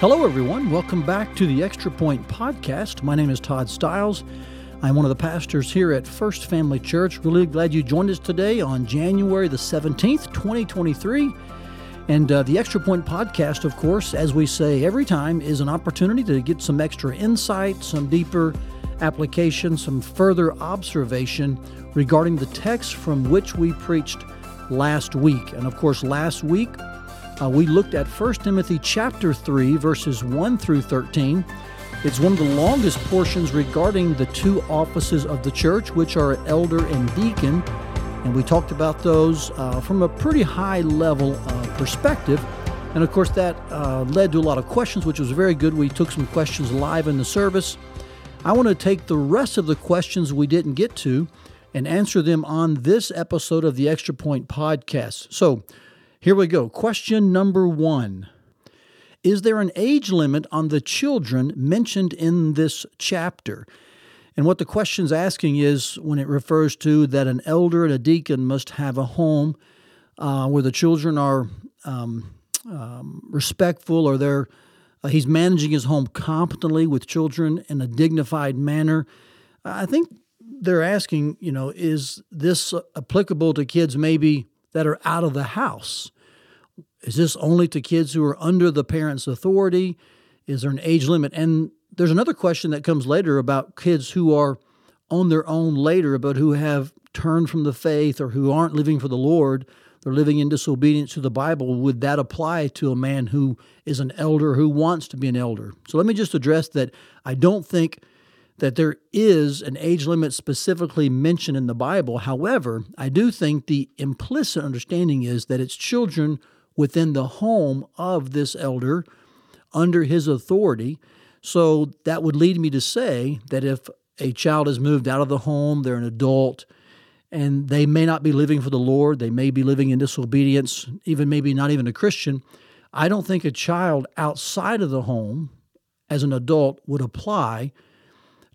Hello, everyone. Welcome back to the Extra Point Podcast. My name is Todd Stiles. I'm one of the pastors here at First Family Church. Really glad you joined us today on January the 17th, 2023. And uh, the Extra Point Podcast, of course, as we say every time, is an opportunity to get some extra insight, some deeper application, some further observation regarding the text from which we preached last week. And of course, last week uh, we looked at 1 Timothy chapter 3, verses 1 through 13. It's one of the longest portions regarding the two offices of the church, which are elder and deacon. And we talked about those uh, from a pretty high level uh, perspective. And of course, that uh, led to a lot of questions, which was very good. We took some questions live in the service. I want to take the rest of the questions we didn't get to and answer them on this episode of the Extra Point podcast. So, here we go. Question number one Is there an age limit on the children mentioned in this chapter? And what the question's asking is when it refers to that an elder and a deacon must have a home uh, where the children are um, um, respectful or they're uh, he's managing his home competently with children in a dignified manner. I think they're asking, you know, is this applicable to kids maybe that are out of the house? Is this only to kids who are under the parent's authority? Is there an age limit? And there's another question that comes later about kids who are on their own later, but who have turned from the faith or who aren't living for the Lord. They're living in disobedience to the Bible. Would that apply to a man who is an elder who wants to be an elder? So let me just address that I don't think that there is an age limit specifically mentioned in the Bible. However, I do think the implicit understanding is that it's children within the home of this elder under his authority. So that would lead me to say that if a child has moved out of the home, they're an adult, and they may not be living for the Lord, they may be living in disobedience, even maybe not even a Christian. I don't think a child outside of the home as an adult would apply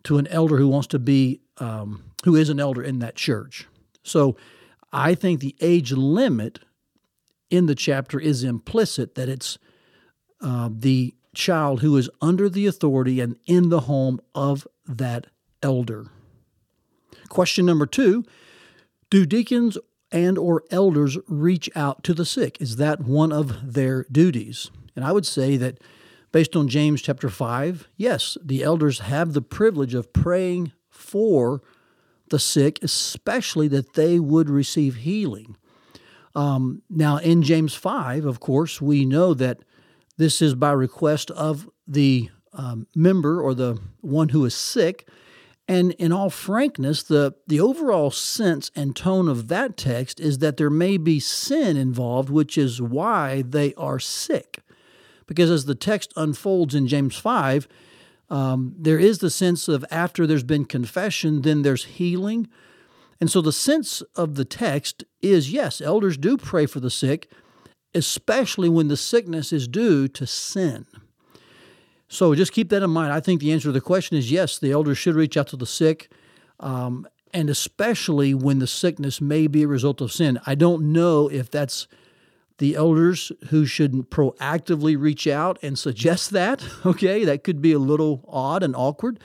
to an elder who wants to be, um, who is an elder in that church. So I think the age limit in the chapter is implicit that it's uh, the child who is under the authority and in the home of that elder. Question number two Do deacons and or elders reach out to the sick? Is that one of their duties? And I would say that based on James chapter 5, yes, the elders have the privilege of praying for the sick, especially that they would receive healing. Um, now, in James 5, of course, we know that this is by request of the um, member or the one who is sick. And in all frankness, the, the overall sense and tone of that text is that there may be sin involved, which is why they are sick. Because as the text unfolds in James 5, um, there is the sense of after there's been confession, then there's healing. And so the sense of the text is yes, elders do pray for the sick, especially when the sickness is due to sin. So just keep that in mind. I think the answer to the question is yes, the elders should reach out to the sick, um, and especially when the sickness may be a result of sin. I don't know if that's the elders who should proactively reach out and suggest that. Okay, that could be a little odd and awkward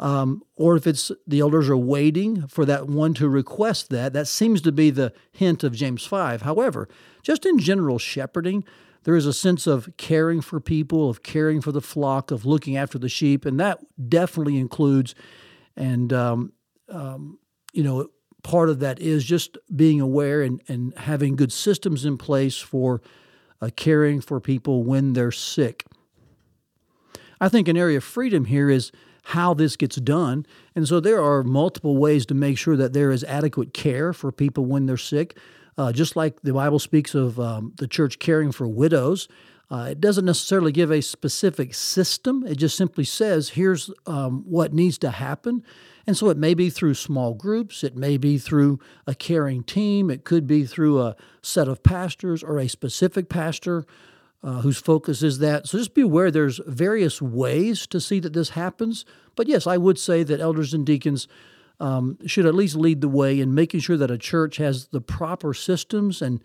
um, or if it's the elders are waiting for that one to request that. That seems to be the hint of James 5. However, just in general shepherding, there is a sense of caring for people, of caring for the flock, of looking after the sheep, and that definitely includes, and um, um, you know, part of that is just being aware and, and having good systems in place for uh, caring for people when they're sick. I think an area of freedom here is how this gets done. And so there are multiple ways to make sure that there is adequate care for people when they're sick. Uh, just like the Bible speaks of um, the church caring for widows, uh, it doesn't necessarily give a specific system. It just simply says, here's um, what needs to happen. And so it may be through small groups, it may be through a caring team, it could be through a set of pastors or a specific pastor uh, whose focus is that. So just be aware there's various ways to see that this happens. But yes, I would say that elders and deacons um, should at least lead the way in making sure that a church has the proper systems and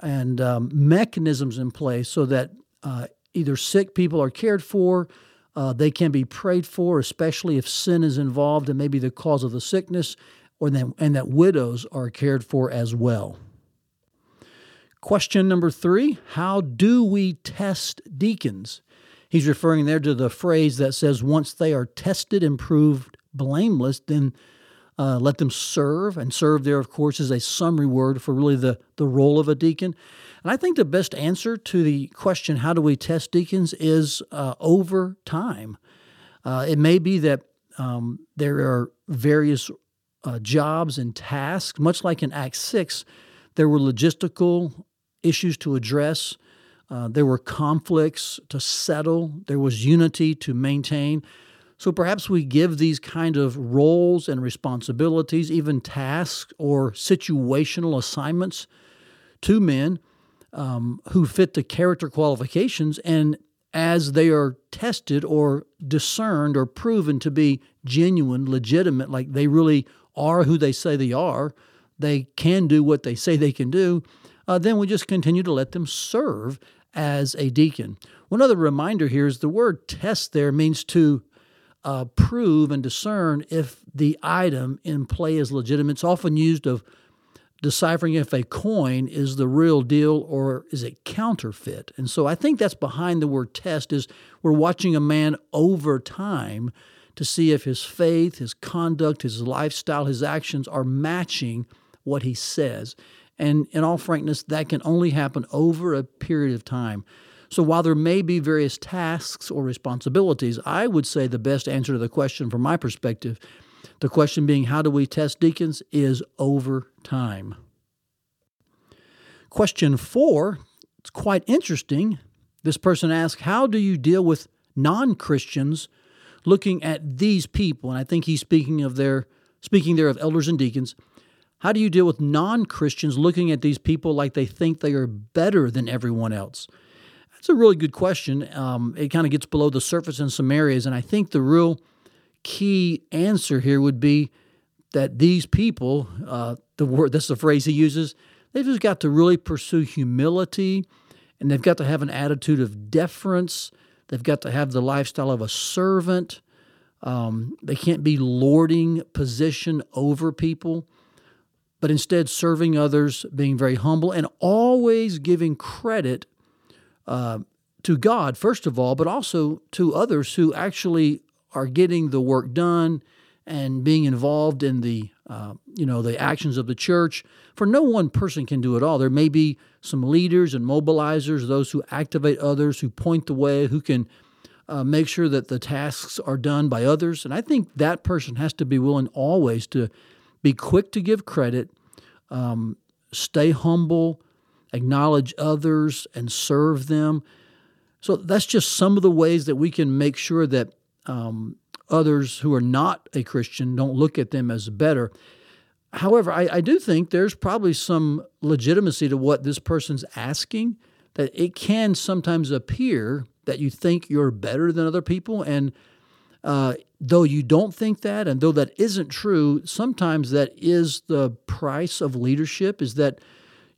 and um, mechanisms in place so that uh, either sick people are cared for, uh, they can be prayed for, especially if sin is involved and maybe the cause of the sickness, or that, and that widows are cared for as well. Question number three How do we test deacons? He's referring there to the phrase that says, once they are tested and proved blameless, then uh, let them serve. And serve there, of course, is a summary word for really the, the role of a deacon. And I think the best answer to the question, how do we test deacons, is uh, over time. Uh, it may be that um, there are various uh, jobs and tasks, much like in Acts 6, there were logistical issues to address. Uh, there were conflicts to settle. There was unity to maintain. So perhaps we give these kind of roles and responsibilities, even tasks or situational assignments to men um, who fit the character qualifications. And as they are tested or discerned or proven to be genuine, legitimate, like they really are who they say they are, they can do what they say they can do, uh, then we just continue to let them serve as a deacon. One other reminder here is the word test there means to uh, prove and discern if the item in play is legitimate. It's often used of deciphering if a coin is the real deal or is it counterfeit. And so I think that's behind the word test is we're watching a man over time to see if his faith, his conduct, his lifestyle, his actions are matching what he says. And in all frankness, that can only happen over a period of time. So while there may be various tasks or responsibilities, I would say the best answer to the question from my perspective, the question being how do we test deacons, is over time. Question four, it's quite interesting. This person asks, How do you deal with non Christians looking at these people? And I think he's speaking of their speaking there of elders and deacons how do you deal with non Christians looking at these people like they think they are better than everyone else? That's a really good question. Um, it kind of gets below the surface in some areas. And I think the real key answer here would be that these people, uh, the word that's the phrase he uses, they've just got to really pursue humility and they've got to have an attitude of deference. They've got to have the lifestyle of a servant. Um, they can't be lording position over people but instead serving others, being very humble, and always giving credit uh, to God, first of all, but also to others who actually are getting the work done and being involved in the uh, you know the actions of the church. For no one person can do it all. There may be some leaders and mobilizers, those who activate others, who point the way, who can uh, make sure that the tasks are done by others. And I think that person has to be willing always to be quick to give credit, um, stay humble, acknowledge others, and serve them. So that's just some of the ways that we can make sure that um, others who are not a Christian don't look at them as better. However, I, I, do think there's probably some legitimacy to what this person's asking, that it can sometimes appear that you think you're better than other people. And uh, though you don't think that, and though that isn't true, sometimes that is the price of leadership is that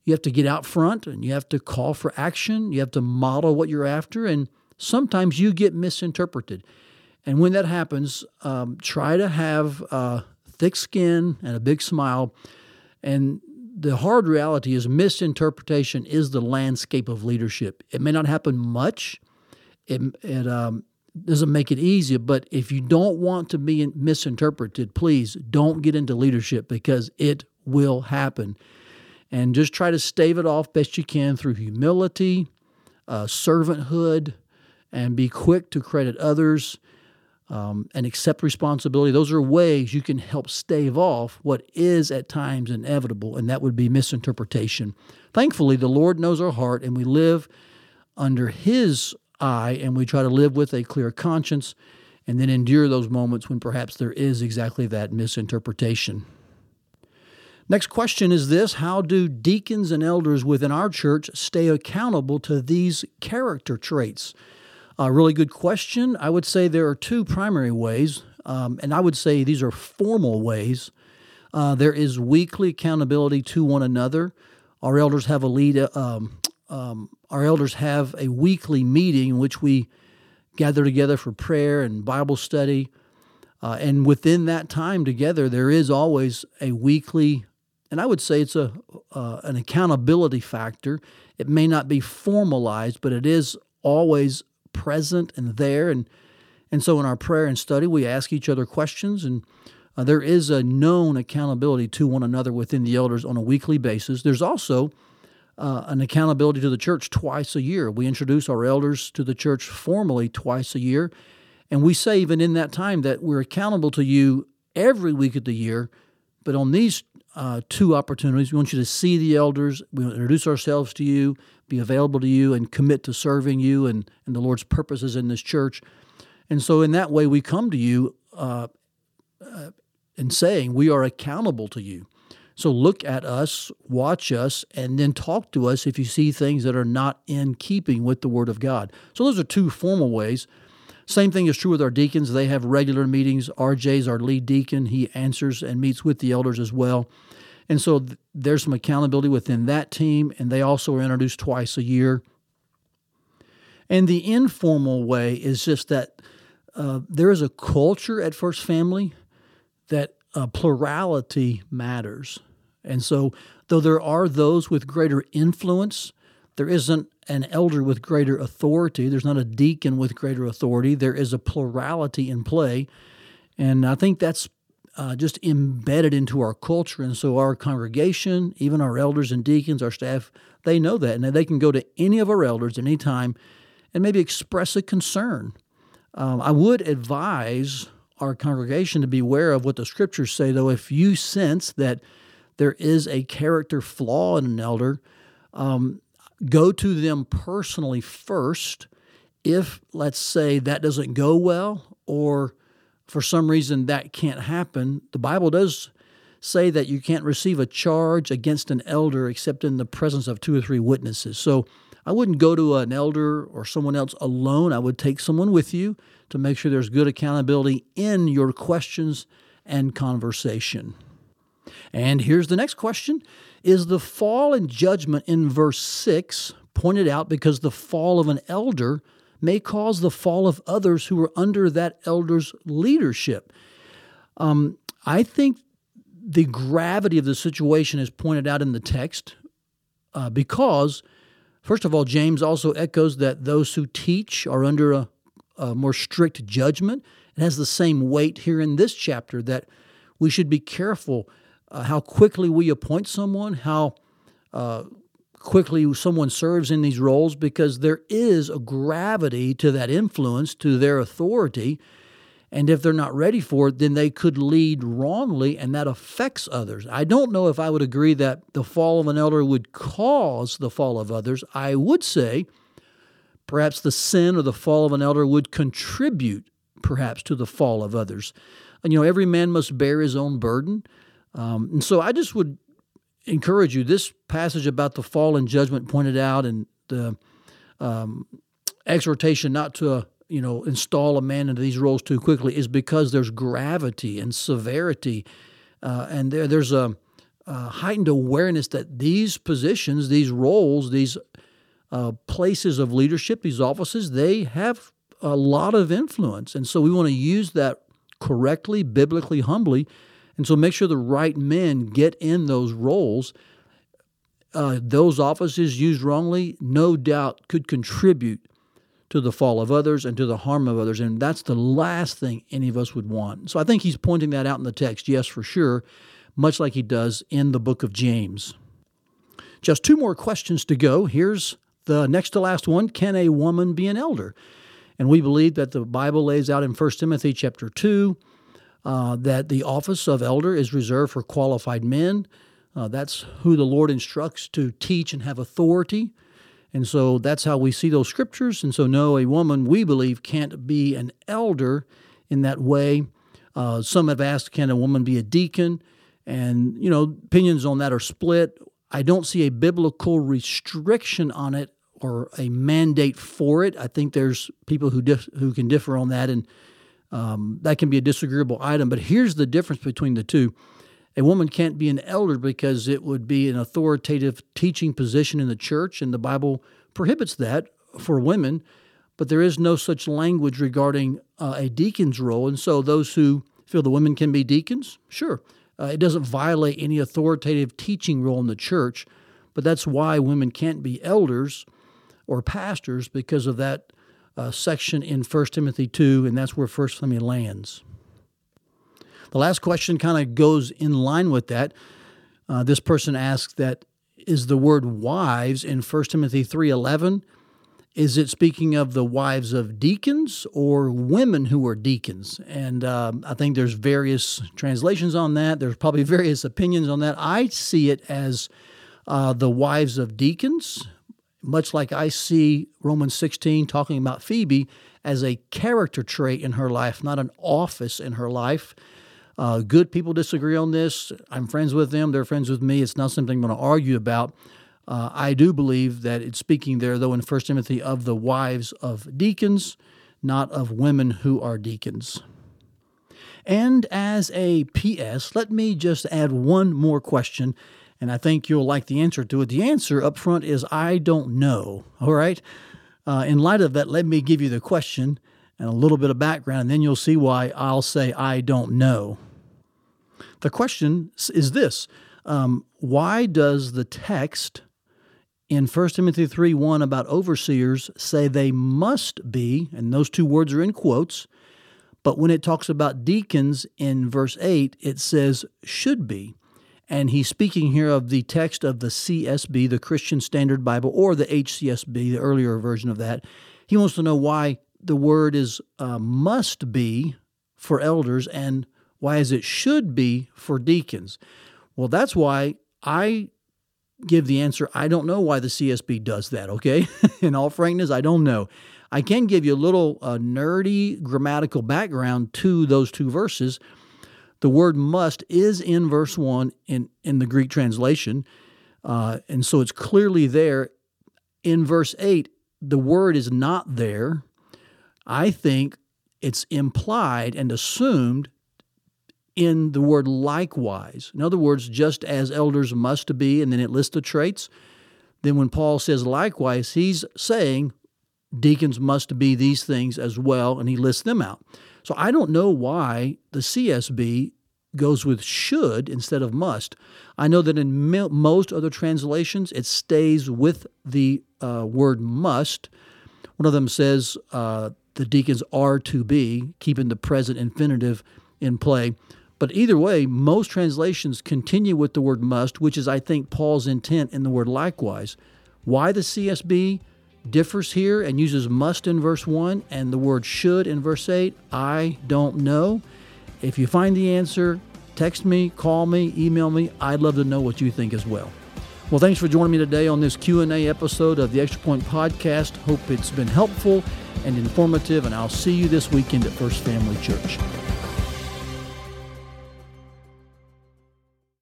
you have to get out front and you have to call for action. You have to model what you're after. And sometimes you get misinterpreted. And when that happens, um, try to have thick skin and a big smile. And the hard reality is misinterpretation is the landscape of leadership. It may not happen much. It, it um, doesn't make it easier. But if you don't want to be misinterpreted, please don't get into leadership because it will happen. And just try to stave it off best you can through humility, uh, servanthood, and be quick to credit others um, and accept responsibility. Those are ways you can help stave off what is at times inevitable, and that would be misinterpretation. Thankfully, the Lord knows our heart, and we live under His eye and we try to live with a clear conscience and then endure those moments when perhaps there is exactly that misinterpretation. Next question is this How do deacons and elders within our church stay accountable to these character traits? A really good question. I would say there are two primary ways, um, and I would say these are formal ways. Uh, there is weekly accountability to one another. Our elders have a lead, um, um, our elders have a weekly meeting in which we gather together for prayer and Bible study. Uh, and within that time together, there is always a weekly, and I would say it's a uh, an accountability factor. It may not be formalized, but it is always present and there. And and so in our prayer and study, we ask each other questions, and uh, there is a known accountability to one another within the elders on a weekly basis. There's also uh, an accountability to the church twice a year. We introduce our elders to the church formally twice a year. And we say, even in that time, that we're accountable to you every week of the year. But on these uh, two opportunities, we want you to see the elders, we introduce ourselves to you, be available to you, and commit to serving you and, and the Lord's purposes in this church. And so, in that way, we come to you uh, uh, and saying we are accountable to you. So look at us, watch us, and then talk to us if you see things that are not in keeping with the Word of God. So those are two formal ways. Same thing is true with our deacons. They have regular meetings. RJ is our lead deacon. He answers and meets with the elders as well. And so th- there's some accountability within that team, and they also are introduced twice a year. And the informal way is just that uh, there is a culture at First Family that uh, plurality matters. And so, though there are those with greater influence, there isn't an elder with greater authority. There's not a deacon with greater authority. There is a plurality in play. And I think that's uh, just embedded into our culture. And so, our congregation, even our elders and deacons, our staff, they know that. And they can go to any of our elders at any time and maybe express a concern. Um, I would advise our congregation to be aware of what the scriptures say, though, if you sense that there is a character flaw in an elder, um, go to them personally first. If, let's say, that doesn't go well, or for some reason that can't happen, the Bible does say that you can't receive a charge against an elder except in the presence of two or three witnesses. So I wouldn't go to an elder or someone else alone. I would take someone with you to make sure there's good accountability in your questions and conversation. And here's the next question Is the fall and judgment in verse 6 pointed out because the fall of an elder may cause the fall of others who are under that elder's leadership? Um, I think the gravity of the situation is pointed out in the text uh, because, first of all, James also echoes that those who teach are under a, a more strict judgment. It has the same weight here in this chapter that we should be careful uh, how quickly we appoint someone, how uh, quickly someone serves in these roles, because there is a gravity to that influence, to their authority. And if they're not ready for it, then they could lead wrongly, and that affects others. I don't know if I would agree that the fall of an elder would cause the fall of others. I would say perhaps the sin or the fall of an elder would contribute, perhaps, to the fall of others. And, you know, every man must bear his own burden. Um, and so I just would encourage you. This passage about the fall and judgment pointed out, and the um, exhortation not to uh, you know install a man into these roles too quickly is because there's gravity and severity, uh, and there there's a, a, heightened awareness that these positions, these roles, these uh, places of leadership, these offices, they have a lot of influence, and so we want to use that correctly, biblically, humbly and so make sure the right men get in those roles. Uh, those offices used wrongly, no doubt, could contribute to the fall of others and to the harm of others. And that's the last thing any of us would want. So I think he's pointing that out in the text, yes, for sure, much like he does in the book of James. Just two more questions to go. Here's the next to last one Can a woman be an elder? And we believe that the Bible lays out in 1 Timothy chapter 2 uh, that the office of elder is reserved for qualified men. Uh, that's who the Lord instructs to teach and have authority. And so that's how we see those scriptures. And so, no, a woman, we believe, can't be an elder in that way. Uh, some have asked, can a woman be a deacon? And, you know, opinions on that are split. I don't see a biblical restriction on it or a mandate for it. I think there's people who dif- who can differ on that, and um, that can be a disagreeable item, but here's the difference between the two. A woman can't be an elder because it would be an authoritative teaching position in the church, and the Bible prohibits that for women. But there is no such language regarding uh, a deacon's role. And so those who feel the women can be deacons, sure. Uh, it doesn't violate any authoritative teaching role in the church, but that's why women can't be elders or pastors because of that uh, section in 1 Timothy 2, and that's where 1 Timothy lands. The last question kind of goes in line with that. Uh, this person asks that is the word wives in 1 Timothy 3:11 is it speaking of the wives of deacons or women who are deacons? And um, I think there's various translations on that. There's probably various opinions on that. I see it as uh, the wives of deacons, much like I see Romans 16 talking about Phoebe as a character trait in her life, not an office in her life. Uh, good people disagree on this. I'm friends with them. They're friends with me. It's not something I'm going to argue about. Uh, I do believe that it's speaking there, though, in 1 Timothy of the wives of deacons, not of women who are deacons. And as a PS, let me just add one more question, and I think you'll like the answer to it. The answer up front is I don't know. All right? Uh, in light of that, let me give you the question and a little bit of background, and then you'll see why I'll say I don't know. The question is this um, Why does the text in 1 Timothy 3 1 about overseers say they must be, and those two words are in quotes, but when it talks about deacons in verse 8, it says should be. And he's speaking here of the text of the CSB, the Christian Standard Bible, or the HCSB, the earlier version of that. He wants to know why the word is uh, must be for elders and why is it should be for deacons? Well, that's why I give the answer. I don't know why the CSB does that, okay? In all frankness, I don't know. I can give you a little uh, nerdy grammatical background to those two verses. The word must is in verse 1 in, in the Greek translation, uh, and so it's clearly there. In verse 8, the word is not there. I think it's implied and assumed in the word likewise. In other words, just as elders must be, and then it lists the traits. Then when Paul says likewise, he's saying deacons must be these things as well, and he lists them out. So I don't know why the CSB goes with should instead of must. I know that in most other translations, it stays with the uh, word must. One of them says uh, the deacons are to be, keeping the present infinitive in play. But either way, most translations continue with the word must, which is, I think, Paul's intent in the word likewise. Why the CSB differs here and uses must in verse 1 and the word should in verse 8, I don't know. If you find the answer, text me, call me, email me. I'd love to know what you think as well. Well, thanks for joining me today on this Q&A episode of the Extra Point podcast. Hope it's been helpful and informative, and I'll see you this weekend at First Family Church.